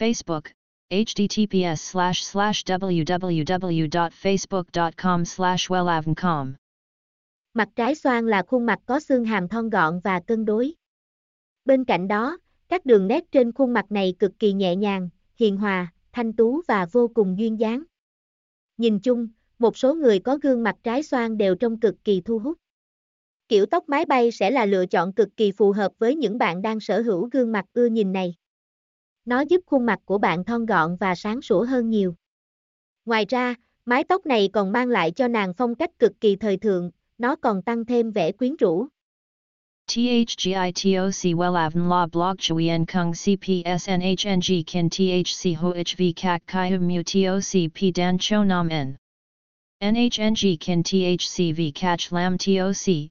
Facebook, https slash slash www.facebook.com slash wellavncom. Mặt trái xoan là khuôn mặt có xương hàm thon gọn và cân đối. Bên cạnh đó, các đường nét trên khuôn mặt này cực kỳ nhẹ nhàng, hiền hòa, thanh tú và vô cùng duyên dáng. Nhìn chung, một số người có gương mặt trái xoan đều trông cực kỳ thu hút. Kiểu tóc mái bay sẽ là lựa chọn cực kỳ phù hợp với những bạn đang sở hữu gương mặt ưa nhìn này. Nó giúp khuôn mặt của bạn thon gọn và sáng sủa hơn nhiều. Ngoài ra, mái tóc này còn mang lại cho nàng phong cách cực kỳ thời thượng, nó còn tăng thêm vẻ quyến rũ. THGITOC WELAVN La Blog Chuyen Kung CPSNHNG Kin THC HOHV Kak Kai Mu TOC P Dan Cho Nam N. NHNG Kin THCV Catch Lam TOC,